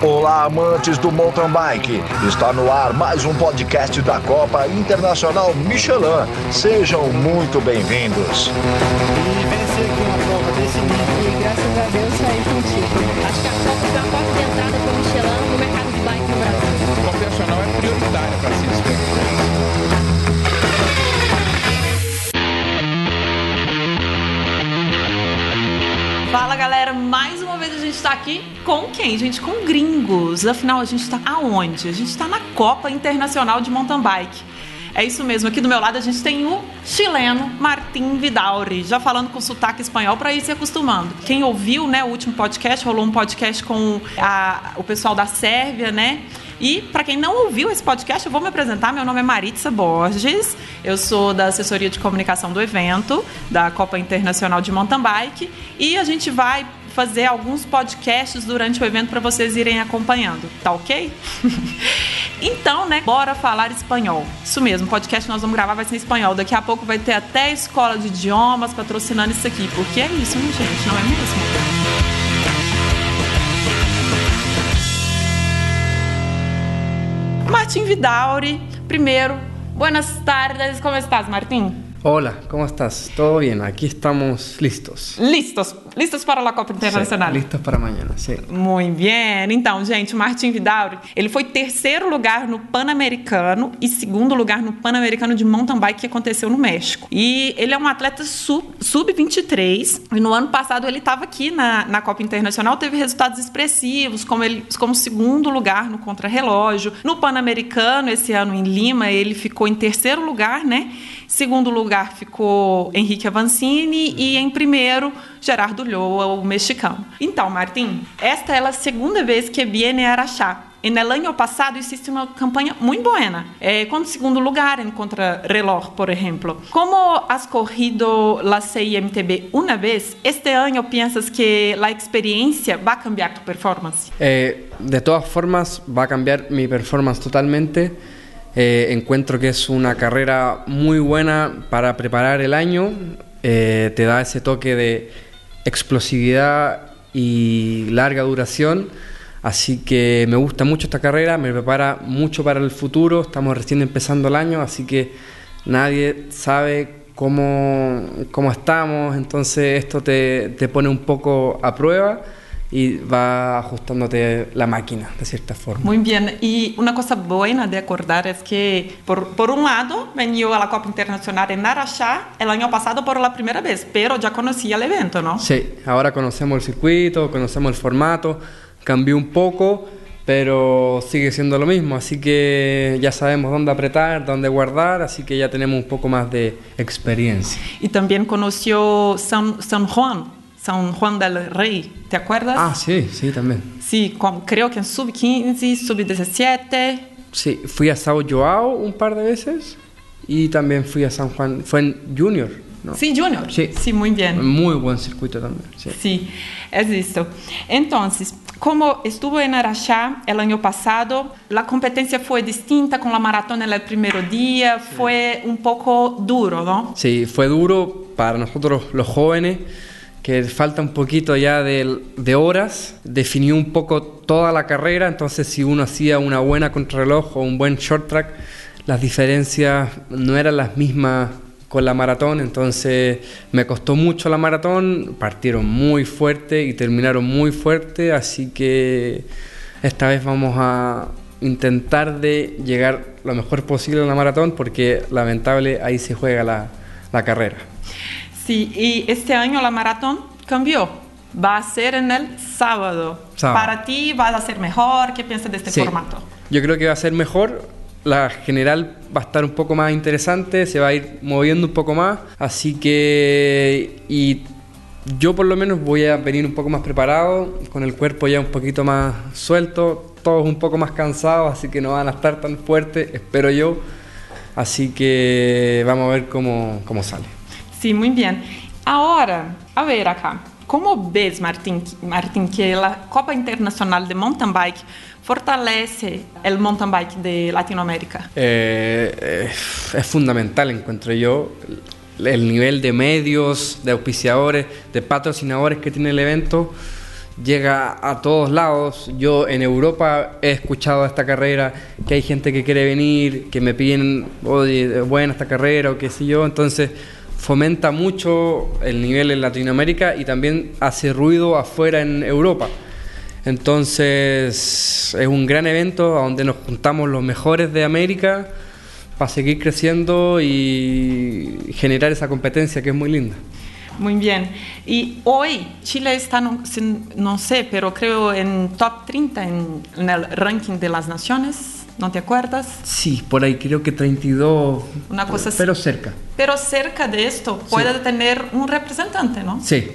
Olá, amantes do mountain bike. Está no ar mais um podcast da Copa Internacional Michelin. Sejam muito bem-vindos. E vencer aqui uma prova desse nível e graças a Deus sair gente tá aqui com quem? Gente, com gringos. Afinal, a gente tá aonde? A gente tá na Copa Internacional de Mountain Bike. É isso mesmo, aqui do meu lado a gente tem o chileno Martim Vidauri, já falando com sotaque espanhol para ir se acostumando. Quem ouviu, né, o último podcast, rolou um podcast com a- o pessoal da Sérvia, né? E para quem não ouviu esse podcast, eu vou me apresentar. Meu nome é Maritza Borges. Eu sou da assessoria de comunicação do evento da Copa Internacional de Mountain Bike e a gente vai fazer alguns podcasts durante o evento para vocês irem acompanhando, tá ok? então, né, bora falar espanhol. Isso mesmo, o podcast que nós vamos gravar vai ser em espanhol. Daqui a pouco vai ter até escola de idiomas patrocinando isso aqui, porque é isso, né, gente? Não é mesmo? Martim Vidauri, primeiro, buenas tardes, ¿cómo estás, Martín? Hola, ¿cómo estás? ¿Todo bien? Aquí estamos listos. Listos, listos para a Copa Internacional. Sí, listos para mañana, sí. Muito bem. Então, gente, o Martin Vidauri, ele foi terceiro lugar no Pan-Americano e segundo lugar no Pan-Americano de Mountain Bike que aconteceu no México. E ele é um atleta sub- sub-23 e no ano passado ele estava aqui na, na Copa Internacional, teve resultados expressivos, como ele como segundo lugar no contrarrelógio. No Pan-Americano, esse ano em Lima, ele ficou em terceiro lugar, né? Segundo lugar ficou Henrique Avancini e em primeiro Gerardo Lhoa, o mexicano. Então, Martim, esta é a segunda vez que viene a Araxá. En el año pasado hiciste uma campanha muito buena, eh, con segundo lugar en contrarreloj, por ejemplo. Como has corrido la CIMTB una vez, este año piensas que la experiencia va a cambiar tu performance? Eh, de todas formas, va a cambiar mi performance totalmente. Eh, encuentro que es una carrera muy buena para preparar el año. Te da ese toque de explosividad y larga duración. Así que me gusta mucho esta carrera, me prepara mucho para el futuro. Estamos recién empezando el año, así que nadie sabe cómo, cómo estamos. Entonces esto te, te pone un poco a prueba y va ajustándote la máquina de cierta forma. Muy bien. Y una cosa buena de acordar es que, por, por un lado, venió a la Copa Internacional en Araxá el año pasado por la primera vez, pero ya conocía el evento, ¿no? Sí, ahora conocemos el circuito, conocemos el formato, cambió un poco, pero sigue siendo lo mismo, así que ya sabemos dónde apretar, dónde guardar, así que ya tenemos un poco más de experiencia. Y también conoció San, San Juan, San Juan del Rey, ¿te acuerdas? Ah, sí, sí, también. Sí, con- creo que en sub-15, sub-17. Sí, fui a Sao Joao un par de veces y también fui a San Juan, fue en Junior, ¿no? Sí, Junior. Sí. Sí, muy bien. Muy buen circuito también, sí. Sí, es esto. Entonces, como estuvo en Araxá el año pasado, la competencia fue distinta con la maratona en el primer día, fue un poco duro, ¿no? Sí, fue duro para nosotros los jóvenes, que falta un poquito ya de, horas. Definió un poco toda la carrera, entonces si uno hacía una buena contrarreloj o un buen short track, las diferencias no eran las mismas con la maratón, entonces me costó mucho la maratón, partieron muy fuerte y terminaron muy fuerte, así que esta vez vamos a intentar de llegar lo mejor posible a la maratón porque lamentable ahí se juega la, la carrera. Sí, y este año la maratón cambió. Va a ser en el sábado. Sábado. Para ti va a ser mejor. ¿Qué piensas de este Sí, formato? Yo creo que va a ser mejor. La general va a estar un poco más interesante, se va a ir moviendo un poco más. Así que. Y yo por lo menos voy a venir un poco más preparado, con el cuerpo ya un poquito más suelto, todos un poco más cansados, así que no van a estar tan fuertes, espero yo. Así que vamos a ver cómo, cómo sale. Sí, muy bien. Ahora, a ver acá. ¿Cómo ves, Martín, Martín, que la Copa Internacional de Mountain Bike fortalece el mountain bike de Latinoamérica? Eh, eh, es fundamental, encuentro yo. el nivel de medios, de auspiciadores, de patrocinadores que tiene el evento llega a todos lados. Yo en Europa he escuchado esta carrera, que hay gente que quiere venir, que me piden, oye, buena esta carrera o qué sé yo. Entonces fomenta mucho el nivel en Latinoamérica y también hace ruido afuera en Europa. Entonces es un gran evento donde nos juntamos los mejores de América para seguir creciendo y generar esa competencia que es muy linda. Muy bien. Y hoy Chile está, no, sé, pero creo en top 30 en, en el ranking de las naciones, ¿no te acuerdas? Sí, por ahí creo que 32, Una cosa así. pero cerca. Pero cerca de esto puede tener un representante, ¿no? Sí.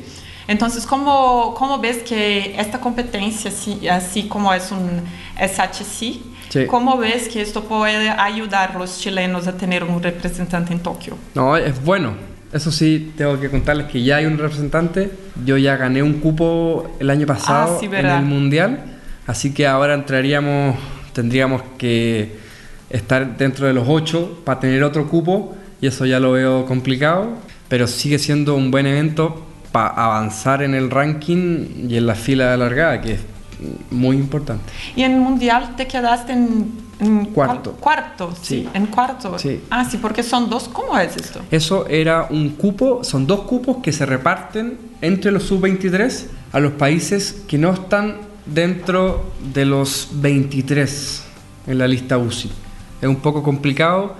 Entonces, ¿cómo, cómo ves que esta competencia, así, así como es un SHC, Sí. cómo ves que esto puede ayudar a los chilenos a tener un representante en Tokio? No, es bueno. Eso sí, tengo que contarles que ya hay un representante. Yo ya gané un cupo el año pasado Ah, sí, en el Mundial. Así que ahora entraríamos, tendríamos que estar dentro de los ocho para tener otro cupo. Y eso ya lo veo complicado. Pero sigue siendo un buen evento para avanzar en el ranking y en la fila de largada, que es muy importante. Y en el Mundial te quedaste en... en Cuarto. Cuarto, sí. Sí. En cuarto. Sí. Ah, sí, porque son dos. ¿Cómo es esto? Eso era un cupo, son dos cupos que se reparten entre los sub-23 a los países que no están dentro de los 23 en la lista UCI. Es un poco complicado,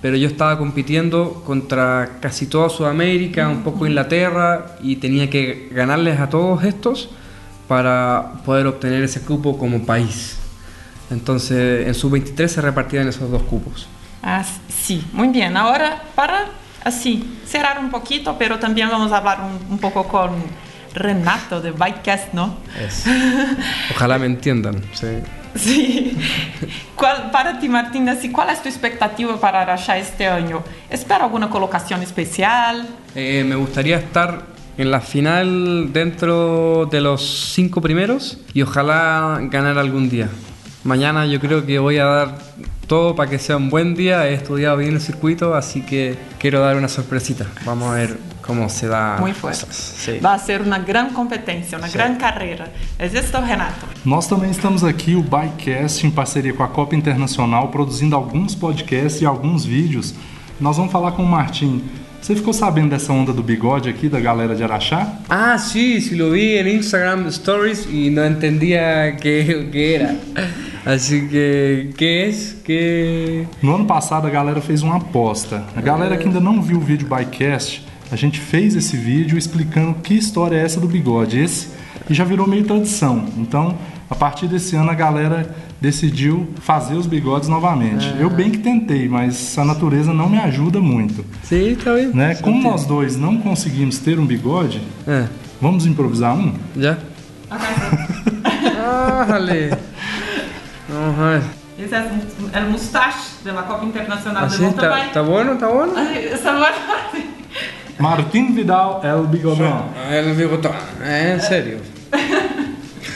pero yo estaba compitiendo contra casi toda Sudamérica, un poco Inglaterra, y tenía que ganarles a todos estos para poder obtener ese cupo como país. Entonces, en sub-23 se repartían esos dos cupos. Ah, sí, muy bien. Ahora, para así, cerrar un poquito, pero también vamos a hablar un, un poco con Renato de Bikecast, ¿no? Es- Ojalá me entiendan. sí. Sí. ¿Cuál- para ti, Martín, así, ¿cuál es tu expectativa para Araxá este año? ¿Espera alguna colocación especial? Eh, me gustaría estar en la final dentro de los cinco primeros y ojalá ganar algún día. Mañana yo creo que voy a dar todo para que sea un buen día. He estudiado bien el circuito, así que quiero dar una sorpresita. Vamos a ver cómo se da. Muy fuerte. Sí. Va a ser una gran competencia, una gran carrera. ¿Es esto, Renato? Nós também estamos aqui, o Bikecast, em parceria com a Copa Internacional, produzindo alguns podcasts e alguns vídeos. Nós vamos falar com o Martim. Você ficou sabendo dessa onda do bigode aqui, da galera de Araxá? Ah, sí, sí lo vi en Instagram Stories y no entendía qué, qué era. Así que, ¿qué es? ¿Qué...? No ano passado a galera fez uma aposta. A galera que ainda não viu o vídeo Bikecast, a gente fez esse vídeo explicando que história é essa do bigode. Esse e já virou meio tradição. Então, a partir desse ano a galera decidiu fazer os bigodes novamente. Eu bem que tentei, mas a natureza não me ajuda muito. Sí, está bien. Né? Como nós dois não conseguimos ter um bigode, Ah, vamos improvisar um? ¿Ya? Ah, jale. Vamos a ver. Esse é o mustache da Copa Internacional Así está, está bueno, está bueno. Essa agora. Martim Vidal El Bigodão. El bigotón, eh, en serio.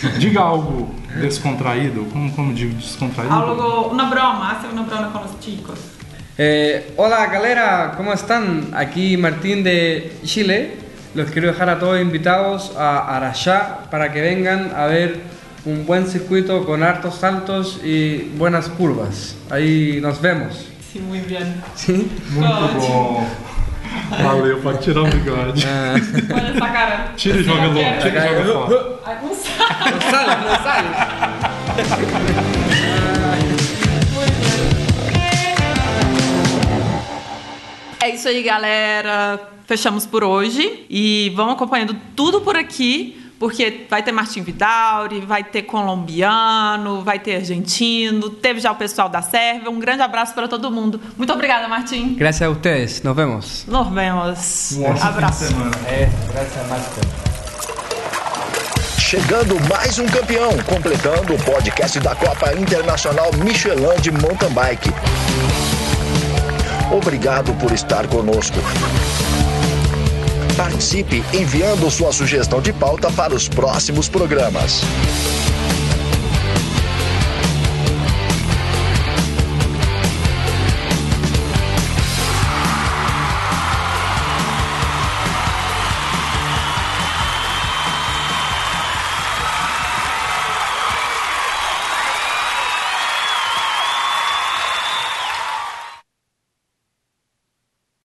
Diga algo descontraído. Como, como digo descontraído? Algo, una broma, hace una broma con los chicos. Eh, hola galera, ¿cómo están? Aquí Martín de Chile. Los quiero dejar a todos invitados a Araxá para que vengan a ver un buen circuito con hartos saltos y buenas curvas. Ahí nos vemos. Sim, muito bem. ¿Sí? Muito bom. Valeu, pode tirar o bigode. Olha essa cara. Tira e joga logo, tira e joga fora. Ai, não sabe. No sales, no sales. É isso aí, galera. Fechamos por hoje e vamos acompanhando tudo por aqui, porque vai ter Martin Vidauri, vai ter colombiano, vai ter argentino, teve já o pessoal da Sérvia. Um grande abraço para todo mundo. Muito obrigada, Martin. Gracias a ustedes, nos vemos. Nos vemos. Um ótimo fim de abraço. semana. Chegando mais um campeão, completando o podcast da Copa Internacional Michelin de Mountain Bike. Obrigado por estar conosco. Participe enviando sua sugestão de pauta para os próximos programas.